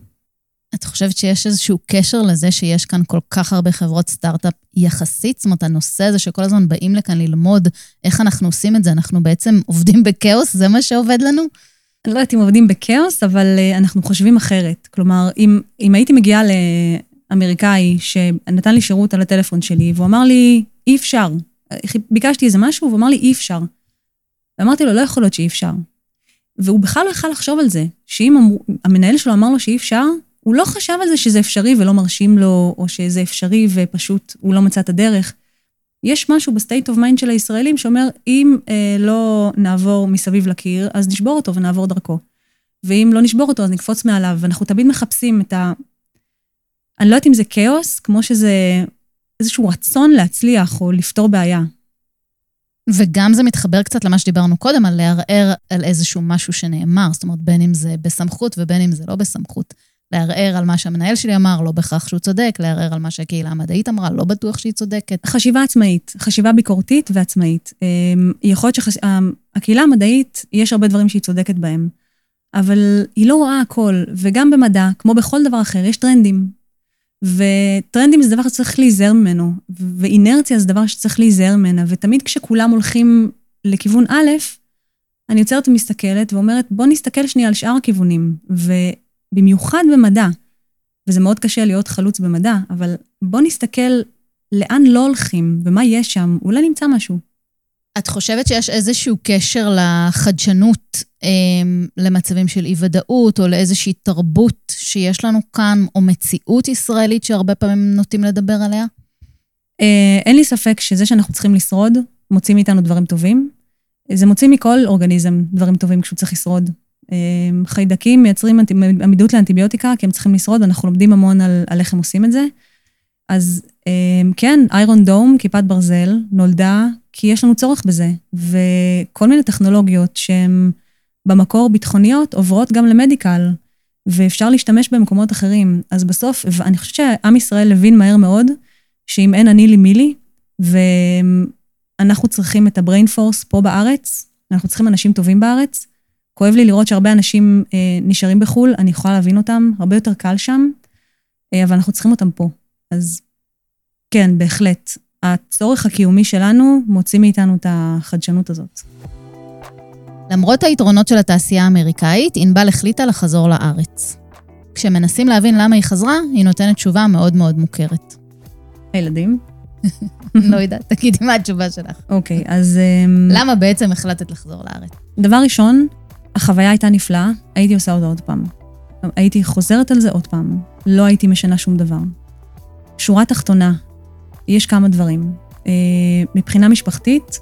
את חושבת שיש איזשהו קשר לזה שיש כאן כל כך הרבה חברות סטארט-אפ יחסית? זאת אומרת, הנושא הזה שכל הזמן באים לכאן ללמוד איך אנחנו עושים את זה, אנחנו בעצם עובדים בכאוס? זה מה שעובד לנו? אני לא יודעת אם עובדים בכאוס, אבל uh, אנחנו חושבים אחרת. כלומר, אם, אם הייתי מגיעה לאמריקאי שנתן לי שירות על הטלפון שלי, והוא אמר לי, אי אפשר. ביקשתי איזה משהו, והוא אמר לי, אי אפשר. ואמרתי לו, לא יכול להיות שאי אפשר. והוא בכלל לא יכל לחשוב על זה, שאם המנהל שלו אמר לו שאי אפשר, הוא לא חשב על זה שזה אפשרי ולא מרשים לו, או שזה אפשרי ופשוט הוא לא מצא את הדרך. יש משהו ב state of mind של הישראלים שאומר, אם אה, לא נעבור מסביב לקיר, אז נשבור אותו ונעבור דרכו. ואם לא נשבור אותו, אז נקפוץ מעליו. ואנחנו תמיד מחפשים את ה... אני לא יודעת אם זה כאוס, כמו שזה איזשהו רצון להצליח או לפתור בעיה. וגם זה מתחבר קצת למה שדיברנו קודם, על לערער על איזשהו משהו שנאמר, זאת אומרת, בין אם זה בסמכות ובין אם זה לא בסמכות. לערער על מה שהמנהל שלי אמר, לא בהכרח שהוא צודק, לערער על מה שהקהילה המדעית אמרה, לא בטוח שהיא צודקת. חשיבה עצמאית, חשיבה ביקורתית ועצמאית. אמ, יכול להיות שהקהילה אמ, המדעית, יש הרבה דברים שהיא צודקת בהם, אבל היא לא רואה הכל, וגם במדע, כמו בכל דבר אחר, יש טרנדים. וטרנדים זה דבר שצריך להיזהר ממנו, ואינרציה זה דבר שצריך להיזהר ממנה, ותמיד כשכולם הולכים לכיוון א', אני יוצרת ומסתכלת ואומרת, בוא נסתכל שנייה על שאר הכיוונים, במיוחד במדע, וזה מאוד קשה להיות חלוץ במדע, אבל בוא נסתכל לאן לא הולכים ומה יש שם, אולי נמצא משהו. את חושבת שיש איזשהו קשר לחדשנות, אה, למצבים של אי-ודאות, או לאיזושהי תרבות שיש לנו כאן, או מציאות ישראלית שהרבה פעמים נוטים לדבר עליה? אה, אין לי ספק שזה שאנחנו צריכים לשרוד, מוציא מאיתנו דברים טובים. זה מוציא מכל אורגניזם דברים טובים כשהוא צריך לשרוד. אמ, חיידקים מייצרים עמידות לאנטיביוטיקה, כי הם צריכים לשרוד, ואנחנו לומדים המון על, על איך הם עושים את זה. אז אמ, כן, איירון דום, כיפת ברזל, נולדה כי יש לנו צורך בזה, וכל מיני טכנולוגיות שהן במקור ביטחוניות עוברות גם למדיקל, ואפשר להשתמש במקומות אחרים. אז בסוף, אני חושבת שעם ישראל הבין מהר מאוד, שאם אין אני לי מי לי, ואנחנו צריכים את ה-brain force פה בארץ, אנחנו צריכים אנשים טובים בארץ, כואב לי לראות שהרבה אנשים אה, נשארים בחו"ל, אני יכולה להבין אותם, הרבה יותר קל שם, אה, אבל אנחנו צריכים אותם פה. אז כן, בהחלט. הצורך הקיומי שלנו מוציא מאיתנו את החדשנות הזאת. למרות היתרונות של התעשייה האמריקאית, ענבל החליטה לחזור לארץ. כשמנסים להבין למה היא חזרה, היא נותנת תשובה מאוד מאוד מוכרת. הילדים? [LAUGHS] לא יודעת, תגידי מה התשובה שלך. אוקיי, אז... אמ, למה בעצם החלטת לחזור לארץ? דבר ראשון, החוויה הייתה נפלאה, הייתי עושה אותה עוד פעם. הייתי חוזרת על זה עוד פעם. לא הייתי משנה שום דבר. שורה תחתונה, יש כמה דברים. אה, מבחינה משפחתית,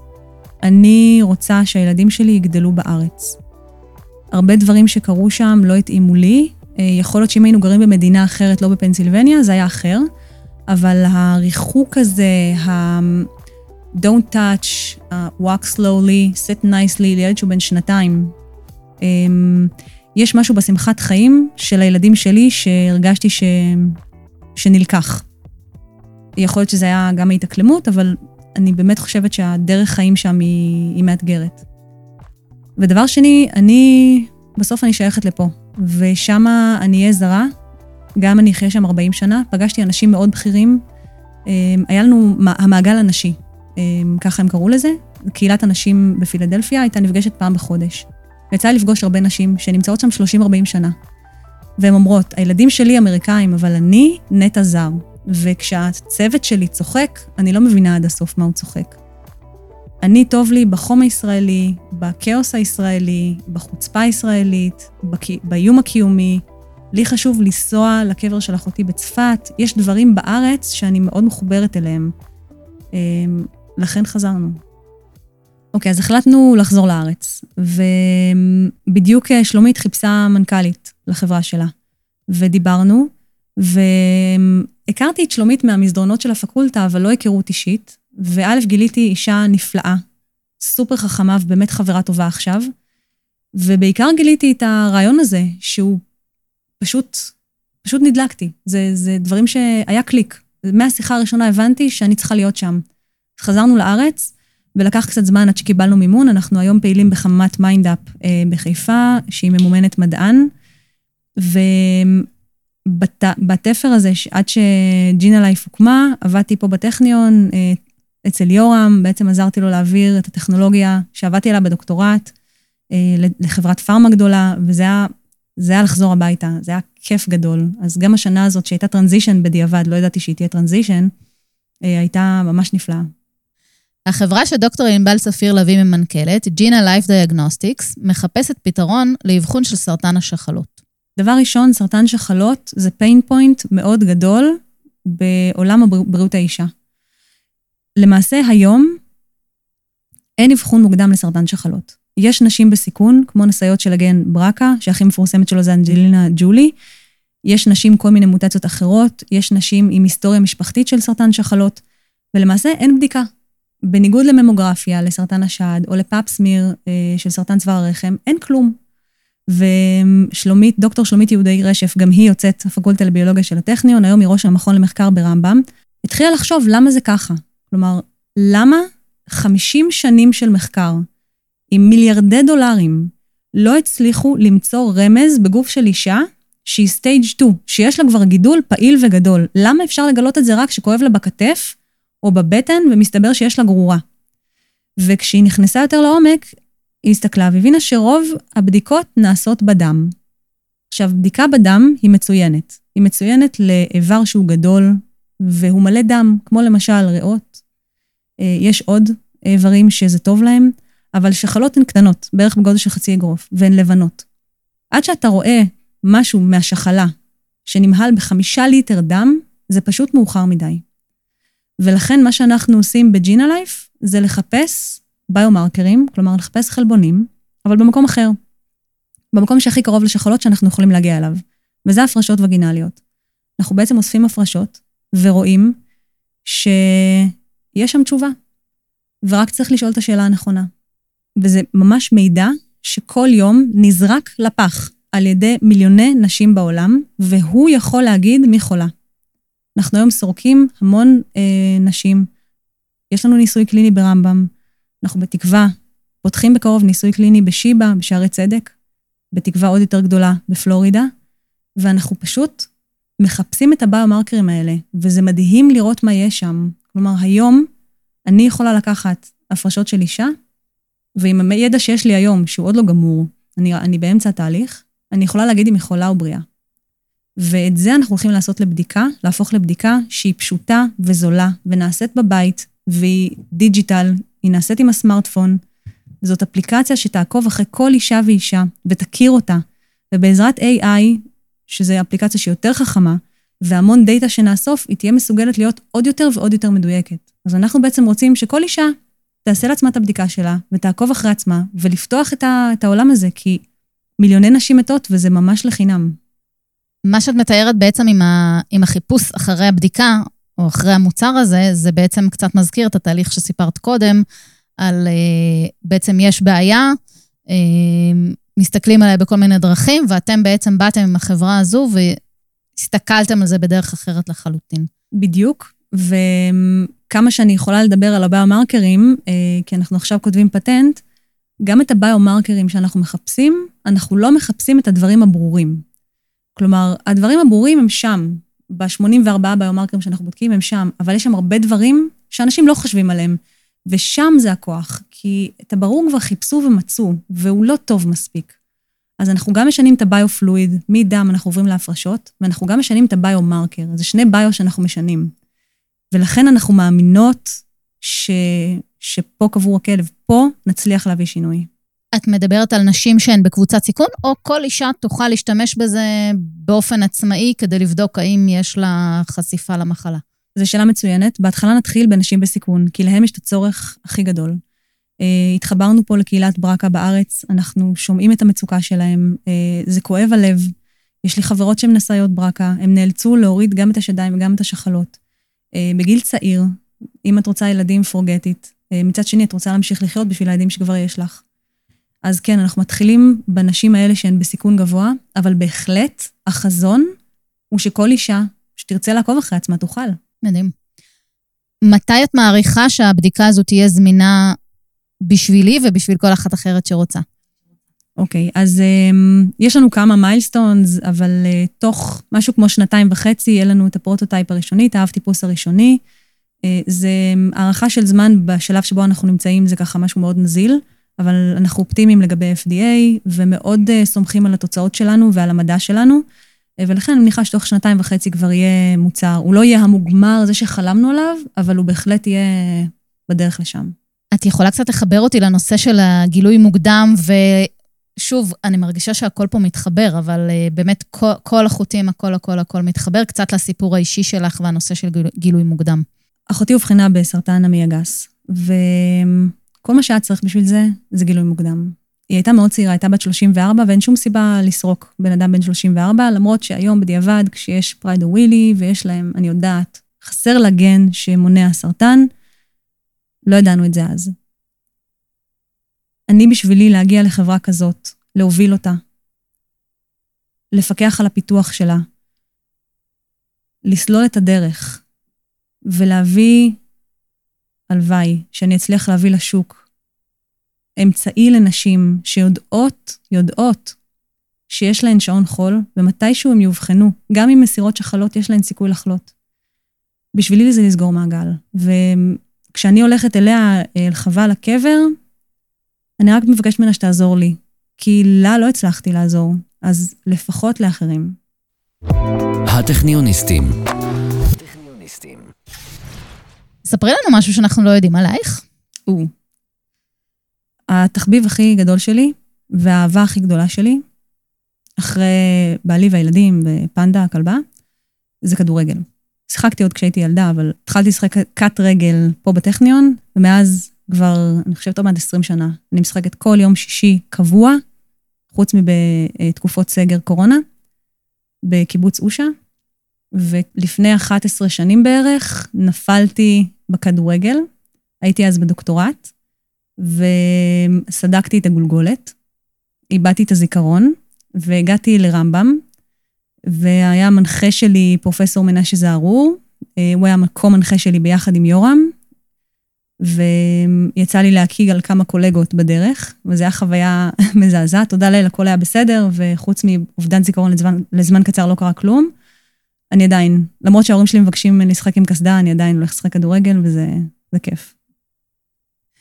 אני רוצה שהילדים שלי יגדלו בארץ. הרבה דברים שקרו שם לא התאימו לי. אה, יכול להיות שאם היינו גרים במדינה אחרת, לא בפנסילבניה, זה היה אחר. אבל הריחוק הזה, ה... Don't touch, uh, walk slowly, sit nicely, לילד שהוא בן שנתיים, יש משהו בשמחת חיים של הילדים שלי שהרגשתי ש... שנלקח. יכול להיות שזה היה גם ההתאקלמות, אבל אני באמת חושבת שהדרך חיים שם היא, היא מאתגרת. ודבר שני, אני, בסוף אני שייכת לפה, ושם אני אהיה זרה, גם אני אחיה שם 40 שנה, פגשתי אנשים מאוד בכירים, אמ, היה לנו המעגל הנשי, אמ, ככה הם קראו לזה, קהילת הנשים בפילדלפיה הייתה נפגשת פעם בחודש. ויצא לפגוש הרבה נשים שנמצאות שם 30-40 שנה. והן אומרות, הילדים שלי אמריקאים, אבל אני נטע זר. וכשהצוות שלי צוחק, אני לא מבינה עד הסוף מה הוא צוחק. אני טוב לי בחום הישראלי, בכאוס הישראלי, בחוצפה הישראלית, באיום הקיומי. לי חשוב לנסוע לקבר של אחותי בצפת. יש דברים בארץ שאני מאוד מחוברת אליהם. אמ, לכן חזרנו. אוקיי, אז החלטנו לחזור לארץ, ובדיוק אה, שלומית חיפשה מנכ"לית לחברה שלה, ודיברנו, והכרתי את שלומית מהמסדרונות של הפקולטה, אבל לא היכרות אישית, וא', גיליתי אישה נפלאה, סופר חכמה ובאמת חברה טובה עכשיו, ובעיקר גיליתי את הרעיון הזה, שהוא פשוט, פשוט נדלקתי. זה, זה דברים שהיה קליק. מהשיחה הראשונה הבנתי שאני צריכה להיות שם. חזרנו לארץ, ולקח קצת זמן עד שקיבלנו מימון. אנחנו היום פעילים בחממת MindUP אה, בחיפה, שהיא ממומנת מדען, ובתפר הזה, עד ש Gina Life הוקמה, עבדתי פה בטכניון, אה, אצל יורם, בעצם עזרתי לו להעביר את הטכנולוגיה שעבדתי עליה בדוקטורט אה, לחברת פארמה גדולה, וזה היה, זה היה לחזור הביתה, זה היה כיף גדול. אז גם השנה הזאת, שהייתה transition בדיעבד, לא ידעתי שהיא תהיה transition, אה, הייתה ממש נפלאה. החברה שדוקטור ענבל צפיר לביא מנכ"לית, ג'ינה לייף דיאגנוסטיקס, מחפשת פתרון לאבחון של סרטן השחלות. דבר ראשון, סרטן שחלות זה pain point מאוד גדול בעולם בריאות האישה. למעשה היום אין אבחון מוקדם לסרטן שחלות. יש נשים בסיכון, כמו נשאיות של הגן ברקה, שהכי מפורסמת שלו זה אנג'לינה ג'ולי. יש נשים כל מיני מוטציות אחרות, יש נשים עם היסטוריה משפחתית של סרטן שחלות, ולמעשה אין בדיקה. בניגוד לממוגרפיה, לסרטן השד, או לפאפסמיר אה, של סרטן צוואר הרחם, אין כלום. ושלומית, דוקטור שלומית יהודי רשף, גם היא יוצאת הפקולטה לביולוגיה של הטכניון, היום היא ראש המכון למחקר ברמב"ם, התחילה לחשוב למה זה ככה. כלומר, למה 50 שנים של מחקר עם מיליארדי דולרים לא הצליחו למצוא רמז בגוף של אישה שהיא סטייג' 2, שיש לה כבר גידול פעיל וגדול. למה אפשר לגלות את זה רק כשכואב לה בכתף או בבטן ומסתבר שיש לה גרורה? וכשהיא נכנסה יותר לעומק, היא הסתכלה והבינה שרוב הבדיקות נעשות בדם. עכשיו, בדיקה בדם היא מצוינת. היא מצוינת לאיבר שהוא גדול והוא מלא דם, כמו למשל ריאות. אה, יש עוד איברים שזה טוב להם, אבל שחלות הן קטנות, בערך בגודל של חצי אגרוף, והן לבנות. עד שאתה רואה משהו מהשחלה שנמהל בחמישה ליטר דם, זה פשוט מאוחר מדי. ולכן מה שאנחנו עושים בג'ינה לייף זה לחפש ביומרקרים, כלומר לחפש חלבונים, אבל במקום אחר. במקום שהכי קרוב לשחלות שאנחנו יכולים להגיע אליו, וזה הפרשות וגינליות. אנחנו בעצם אוספים הפרשות ורואים שיש שם תשובה, ורק צריך לשאול את השאלה הנכונה. וזה ממש מידע שכל יום נזרק לפח על ידי מיליוני נשים בעולם, והוא יכול להגיד מי חולה. אנחנו היום סורקים המון אה, נשים. יש לנו ניסוי קליני ברמב"ם, אנחנו בתקווה פותחים בקרוב ניסוי קליני בשיבא, בשערי צדק, בתקווה עוד יותר גדולה בפלורידה, ואנחנו פשוט מחפשים את הביומרקרים האלה, וזה מדהים לראות מה יש שם. כלומר, היום אני יכולה לקחת הפרשות של אישה, ועם הידע שיש לי היום, שהוא עוד לא גמור, אני, אני באמצע התהליך, אני יכולה להגיד אם היא חולה או בריאה. ואת זה אנחנו הולכים לעשות לבדיקה, להפוך לבדיקה שהיא פשוטה וזולה, ונעשית בבית, והיא digital, היא נעשית עם הסמארטפון. זאת אפליקציה שתעקוב אחרי כל אישה ואישה, ותכיר אותה. ובעזרת AI, שזו אפליקציה שהיא יותר חכמה, והמון דאטה שנאסוף, היא תהיה מסוגלת להיות עוד יותר ועוד יותר מדויקת. אז אנחנו בעצם רוצים שכל אישה תעשה לעצמה את הבדיקה שלה, ותעקוב אחרי עצמה, ולפתוח את, ה, את העולם הזה, כי מיליוני נשים מתות, וזה ממש לחינם. מה שאת מתארת בעצם עם, ה, עם החיפוש אחרי הבדיקה, או אחרי המוצר הזה, זה בעצם קצת מזכיר את התהליך שסיפרת קודם, על אה, בעצם יש בעיה, אה, מסתכלים עליה בכל מיני דרכים, ואתם בעצם באתם עם החברה הזו והסתכלתם על זה בדרך אחרת לחלוטין. בדיוק, וכמה שאני יכולה לדבר על הביומרקרים, אה, כי אנחנו עכשיו כותבים פטנט, גם את הביומרקרים שאנחנו מחפשים, אנחנו לא מחפשים את הדברים הברורים. כלומר, הדברים הברורים הם שם. ב-84 ביומרקרים שאנחנו בודקים הם שם, אבל יש שם הרבה דברים שאנשים לא חושבים עליהם. ושם זה הכוח, כי את הברור כבר חיפשו ומצאו, והוא לא טוב מספיק. אז אנחנו גם משנים את הביו-פלואיד, מדם אנחנו עוברים להפרשות, ואנחנו גם משנים את הביו-מרקר. זה שני ביו שאנחנו משנים. ולכן אנחנו מאמינות ש... שפה קבור הכלב, פה נצליח להביא שינוי. את מדברת על נשים שהן בקבוצת סיכון, או כל אישה תוכל להשתמש בזה באופן עצמאי כדי לבדוק האם יש לה חשיפה למחלה? זו שאלה מצוינת. בהתחלה נתחיל בנשים בסיכון, כי להם יש את הצורך הכי גדול. Uh, התחברנו פה לקהילת ברקה בארץ, אנחנו שומעים את המצוקה שלהם, uh, זה כואב הלב. יש לי חברות שהן נשאיות ברקה, הם נאלצו להוריד גם את השדיים וגם את השחלות. Uh, בגיל צעיר, אם את רוצה ילדים, it. Uh, מצד שני, את רוצה להמשיך לחיות בשביל הילדים שכבר יש לך. אז כן, אנחנו מתחילים בנשים האלה שהן בסיכון גבוה, אבל בהחלט החזון הוא שכל אישה שתרצה לעקוב אחרי עצמה תוכל. מדהים. מתי את מעריכה שהבדיקה הזאת תהיה זמינה בשבילי ובשביל כל אחת אחרת שרוצה? אוקיי, okay, אז um, יש לנו כמה מיילסטונס, אבל uh, תוך משהו כמו שנתיים וחצי יהיה לנו את ה prototype הראשוני, את האב טיפוס הראשוני. Uh, זה הערכה של זמן בשלב שבו אנחנו נמצאים, זה ככה משהו מאוד נזיל, אבל אנחנו אופטימיים לגבי FDA, ומאוד uh, סומכים על התוצאות שלנו ועל המדע שלנו. ולכן אני מניחה שתוך שנתיים וחצי כבר יהיה מוצר. הוא לא יהיה המוגמר, זה שחלמנו עליו, אבל הוא בהחלט יהיה בדרך לשם. את יכולה קצת לחבר אותי לנושא של הגילוי מוקדם, ושוב, אני מרגישה שהכל פה מתחבר, אבל uh, באמת כל, כל החוטים, הכל, הכל, הכל מתחבר קצת לסיפור האישי שלך והנושא של גילוי, מוקדם. אחותי אובחנה בסרטן המעי הגס, וכל מה שהיה צריך בשביל זה, זה גילוי מוקדם. היא הייתה מאוד צעירה, הייתה בת 34, ואין שום סיבה לסרוק בן אדם בן 34, למרות שהיום בדיעבד, כשיש פרייד ווילי, ויש להם, אני יודעת, חסר לה גן שמונע סרטן, לא ידענו את זה אז. אני בשבילי להגיע לחברה כזאת, להוביל אותה, לפקח על הפיתוח שלה, לסלול את הדרך ולהביא, הלוואי, שאני אצליח להביא לשוק אמצעי לנשים שיודעות, יודעות, שיש להן שעון חול, ומתישהו הם יאובחנו, גם אם מסירות שחלות יש להן סיכוי לחלות. בשבילי זה לסגור מעגל. וכשאני הולכת אליה, אל חווה לקבר, אני רק מבקשת ממנה שתעזור לי, כי לה לא הצלחתי לעזור, אז לפחות לאחרים. הטכניוניסטים. ספרי לנו משהו שאנחנו לא יודעים עלייך. או. התחביב הכי גדול שלי, והאהבה הכי גדולה שלי, אחרי בעלי והילדים ופנדה, הכלבה, זה כדורגל. שיחקתי עוד כשהייתי ילדה, אבל התחלתי לשחק קאט רגל פה בטכניון, ומאז כבר, אני חושבת, עוד מעט 20 שנה. אני משחקת כל יום שישי קבוע, חוץ מבתקופות סגר קורונה, בקיבוץ אושה, ולפני 11 שנים בערך נפלתי בכדורגל. הייתי אז בדוקטורט, וסדקתי את הגולגולת, איבדתי את הזיכרון, והגעתי לרמב"ם, והיה מנחה שלי פרופסור מנשה זערור, אה, הוא היה מקום מנחה שלי ביחד עם יורם, ויצא לי להקיג על כמה קולגות בדרך, וזו הייתה חוויה [LAUGHS] מזעזעת. תודה לאל, הכל היה בסדר, וחוץ מאובדן זיכרון לזמן, לזמן קצר לא קרה כלום. אני עדיין, למרות שההורים שלי מבקשים לשחק עם קסדה, אני עדיין הולכת לשחק כדורגל, וזה כיף.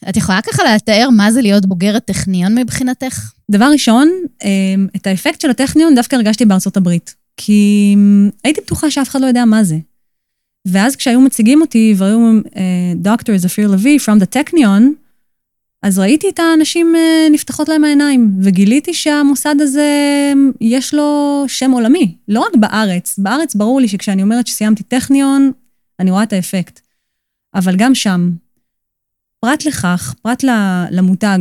את יכולה ככה לתאר מה זה להיות בוגרת טכניון מבחינתך? דבר ראשון, אמ, את האפקט של הטכניון דווקא הרגשתי בארצות הברית. כי אמ, הייתי בטוחה שאף אחד לא יודע מה זה. ואז כשהיו מציגים אותי והיו דוקטור זפיר לוי from the טכניון, אז ראיתי את האנשים אה, נפתחות להם העיניים, וגיליתי שהמוסד הזה, אמ, יש לו שם עולמי, לא רק בארץ. בארץ ברור לי שכשאני אומרת שסיימתי טכניון, אני רואה את האפקט. אבל גם שם, פרט לכך, פרט למותג,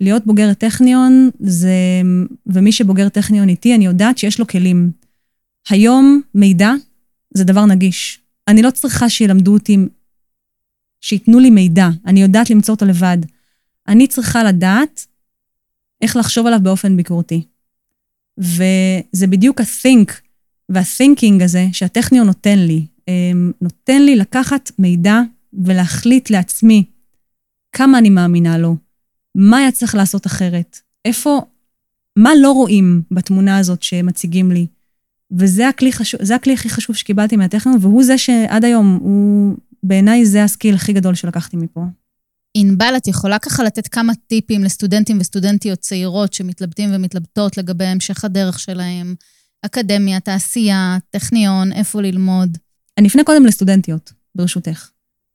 להיות בוגרת טכניון זה, ומי שבוגר טכניון איתי, אני יודעת שיש לו כלים. היום מידע זה דבר נגיש. אני לא צריכה שילמדו אותי, שייתנו לי מידע, אני יודעת למצוא אותו לבד. אני צריכה לדעת איך לחשוב עליו באופן ביקורתי. וזה בדיוק ה-think וה-thinking הזה שהטכניון נותן לי. אמ, נותן לי לקחת מידע ולהחליט לעצמי כמה אני מאמינה לו, מה היה צריך לעשות אחרת, איפה, מה לא רואים בתמונה הזאת שמציגים לי. וזה הכלי, חשוב, הכלי הכי חשוב שקיבלתי מהטכנון, והוא זה שעד היום, הוא בעיניי זה הסקיל הכי גדול שלקחתי מפה. ענבל, את יכולה ככה לתת כמה טיפים לסטודנטים וסטודנטיות צעירות שמתלבטים ומתלבטות לגבי המשך הדרך שלהם, אקדמיה, תעשייה, טכניון, איפה ללמוד? אני אפנה קודם לסטודנטיות, ברשותך.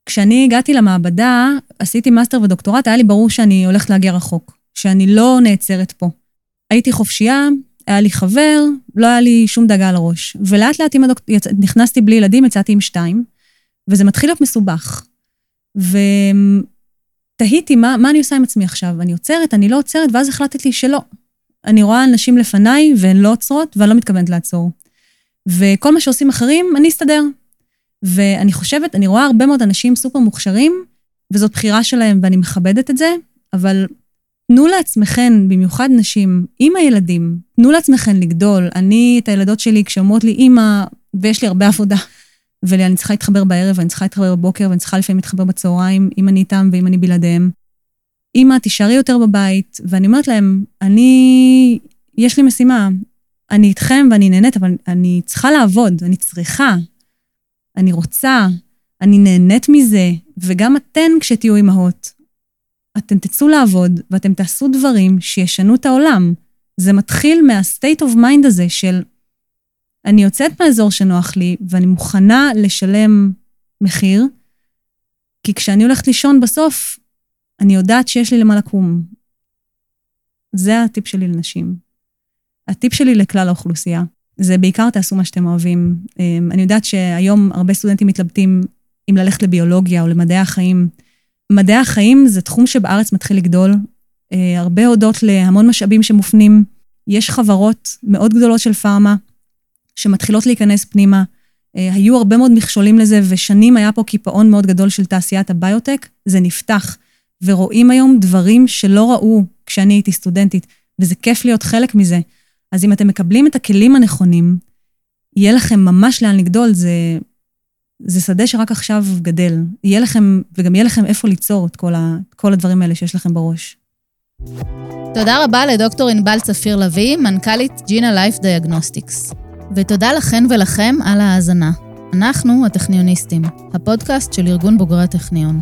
כשאני הגעתי למעבדה, עשיתי מאסטר ודוקטורט, היה לי ברור שאני הולכת להגיע רחוק, שאני לא נעצרת פה. הייתי חופשייה, היה לי חבר, לא היה לי שום דאגה על הראש. ולאט לאט הדוק... יצ... נכנסתי בלי ילדים, יצאתי עם שתיים, וזה מתחיל להיות מסובך. ותהיתי, מה, מה אני עושה עם עצמי עכשיו? אני עוצרת, אני לא עוצרת, ואז החלטתי שלא. אני רואה אנשים לפניי והן לא עוצרות, ואני לא מתכוונת לעצור. וכל מה שעושים אחרים, אני אסתדר. ואני חושבת, אני רואה הרבה מאוד אנשים סופר מוכשרים, וזאת בחירה שלהם ואני מכבדת את זה, אבל תנו לעצמכן, במיוחד נשים, עם הילדים, תנו לעצמכן לגדול. אני, את הילדות שלי, כשאומרות לי, אימא, ויש לי הרבה עבודה, ואני צריכה להתחבר בערב, ואני צריכה להתחבר בבוקר, ואני צריכה לפעמים להתחבר בצהריים, אם אני איתם ואם אני בלעדיהם. אימא, תישארי יותר בבית, ואני אומרת להם, אני, יש לי משימה, אני איתכם ואני נהנית, אבל אני צריכה לעבוד, אני צריכה, אני רוצה, אני נהנית מזה, וגם אתן כשתהיו אימהות, אתם תצאו לעבוד ואתם תעשו דברים שישנו את העולם. זה מתחיל מה-state of mind הזה של אני יוצאת מהאזור שנוח לי ואני מוכנה לשלם מחיר, כי כשאני הולכת לישון בסוף, אני יודעת שיש לי למה לקום. זה הטיפ שלי לנשים. הטיפ שלי לכלל האוכלוסייה. זה בעיקר תעשו מה שאתם אוהבים. אמ, אני יודעת שהיום הרבה סטודנטים מתלבטים אם ללכת לביולוגיה או למדעי החיים. מדעי החיים זה תחום שבארץ מתחיל לגדול, אה, הרבה הודות להמון משאבים שמופנים. יש חברות מאוד גדולות של פארמה שמתחילות להיכנס פנימה. אה, היו הרבה מאוד מכשולים לזה, ושנים היה פה קיפאון מאוד גדול של תעשיית הביוטק. זה נפתח, ורואים היום דברים שלא ראו כשאני הייתי סטודנטית, וזה כיף להיות חלק מזה. אז אם אתם מקבלים את הכלים הנכונים, יהיה לכם ממש לאן לגדול, זה, זה שדה שרק עכשיו גדל. יהיה לכם, וגם יהיה לכם איפה ליצור את כל, ה, כל הדברים האלה שיש לכם בראש. תודה רבה לדוקטור ענבל צפיר לביא, מנכ"לית ג'ינה לייף דיאגנוסטיקס. ותודה לכן ולכם על ההאזנה. אנחנו הטכניוניסטים, הפודקאסט של ארגון בוגרי הטכניון.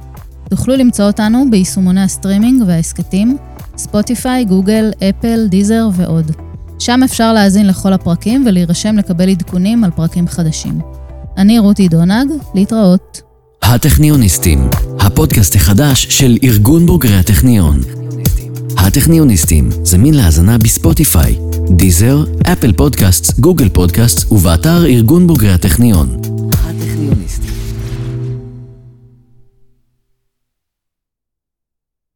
תוכלו למצוא אותנו ביישומוני הסטרימינג וההסכתים, ספוטיפיי, גוגל, אפל, דיזר ועוד. שם אפשר להאזין לכל הפרקים ולהירשם לקבל עדכונים על פרקים חדשים. אני רותי דונג, להתראות. הטכניוניסטים, הפודקאסט החדש של ארגון בוגרי הטכניון. הטכניוניסטים, זמין להאזנה בספוטיפיי, דיזר, אפל פודקאסט, גוגל פודקאסט ובאתר ארגון בוגרי הטכניון.